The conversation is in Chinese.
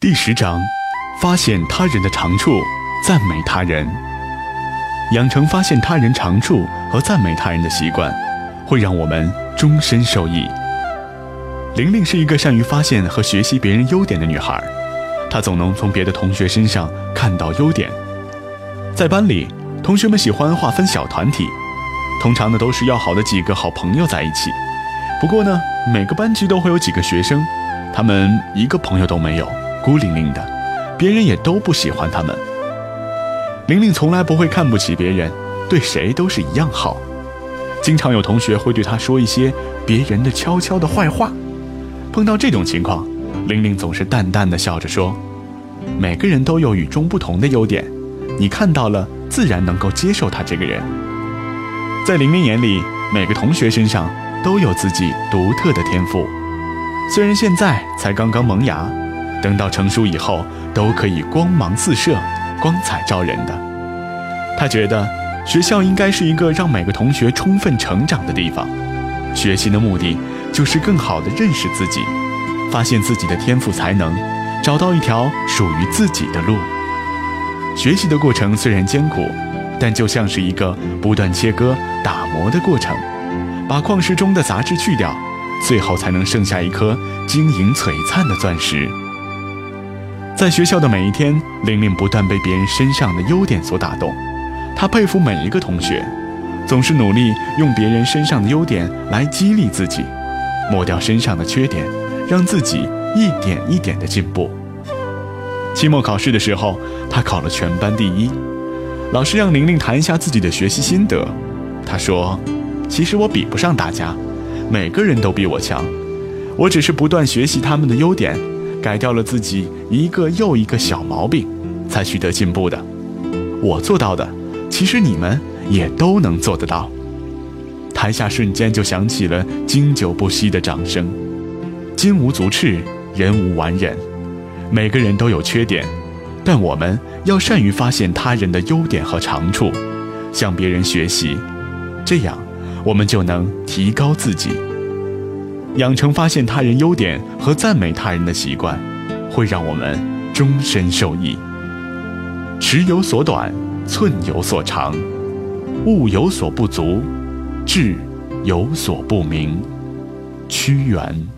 第十章，发现他人的长处，赞美他人。养成发现他人长处和赞美他人的习惯，会让我们终身受益。玲玲是一个善于发现和学习别人优点的女孩，她总能从别的同学身上看到优点。在班里，同学们喜欢划分小团体，通常呢都是要好的几个好朋友在一起。不过呢，每个班级都会有几个学生，他们一个朋友都没有。孤零零的，别人也都不喜欢他们。玲玲从来不会看不起别人，对谁都是一样好。经常有同学会对她说一些别人的悄悄的坏话。碰到这种情况，玲玲总是淡淡的笑着说：“每个人都有与众不同的优点，你看到了，自然能够接受他这个人。”在玲玲眼里，每个同学身上都有自己独特的天赋，虽然现在才刚刚萌芽。等到成熟以后，都可以光芒四射、光彩照人的。他觉得学校应该是一个让每个同学充分成长的地方。学习的目的就是更好地认识自己，发现自己的天赋才能，找到一条属于自己的路。学习的过程虽然艰苦，但就像是一个不断切割、打磨的过程，把矿石中的杂质去掉，最后才能剩下一颗晶莹璀璨的钻石。在学校的每一天，玲玲不断被别人身上的优点所打动。她佩服每一个同学，总是努力用别人身上的优点来激励自己，抹掉身上的缺点，让自己一点一点的进步。期末考试的时候，她考了全班第一。老师让玲玲谈一下自己的学习心得。她说：“其实我比不上大家，每个人都比我强，我只是不断学习他们的优点。”改掉了自己一个又一个小毛病，才取得进步的。我做到的，其实你们也都能做得到。台下瞬间就响起了经久不息的掌声。金无足赤，人无完人。每个人都有缺点，但我们要善于发现他人的优点和长处，向别人学习，这样我们就能提高自己。养成发现他人优点和赞美他人的习惯，会让我们终身受益。尺有所短，寸有所长，物有所不足，志有所不明。屈原。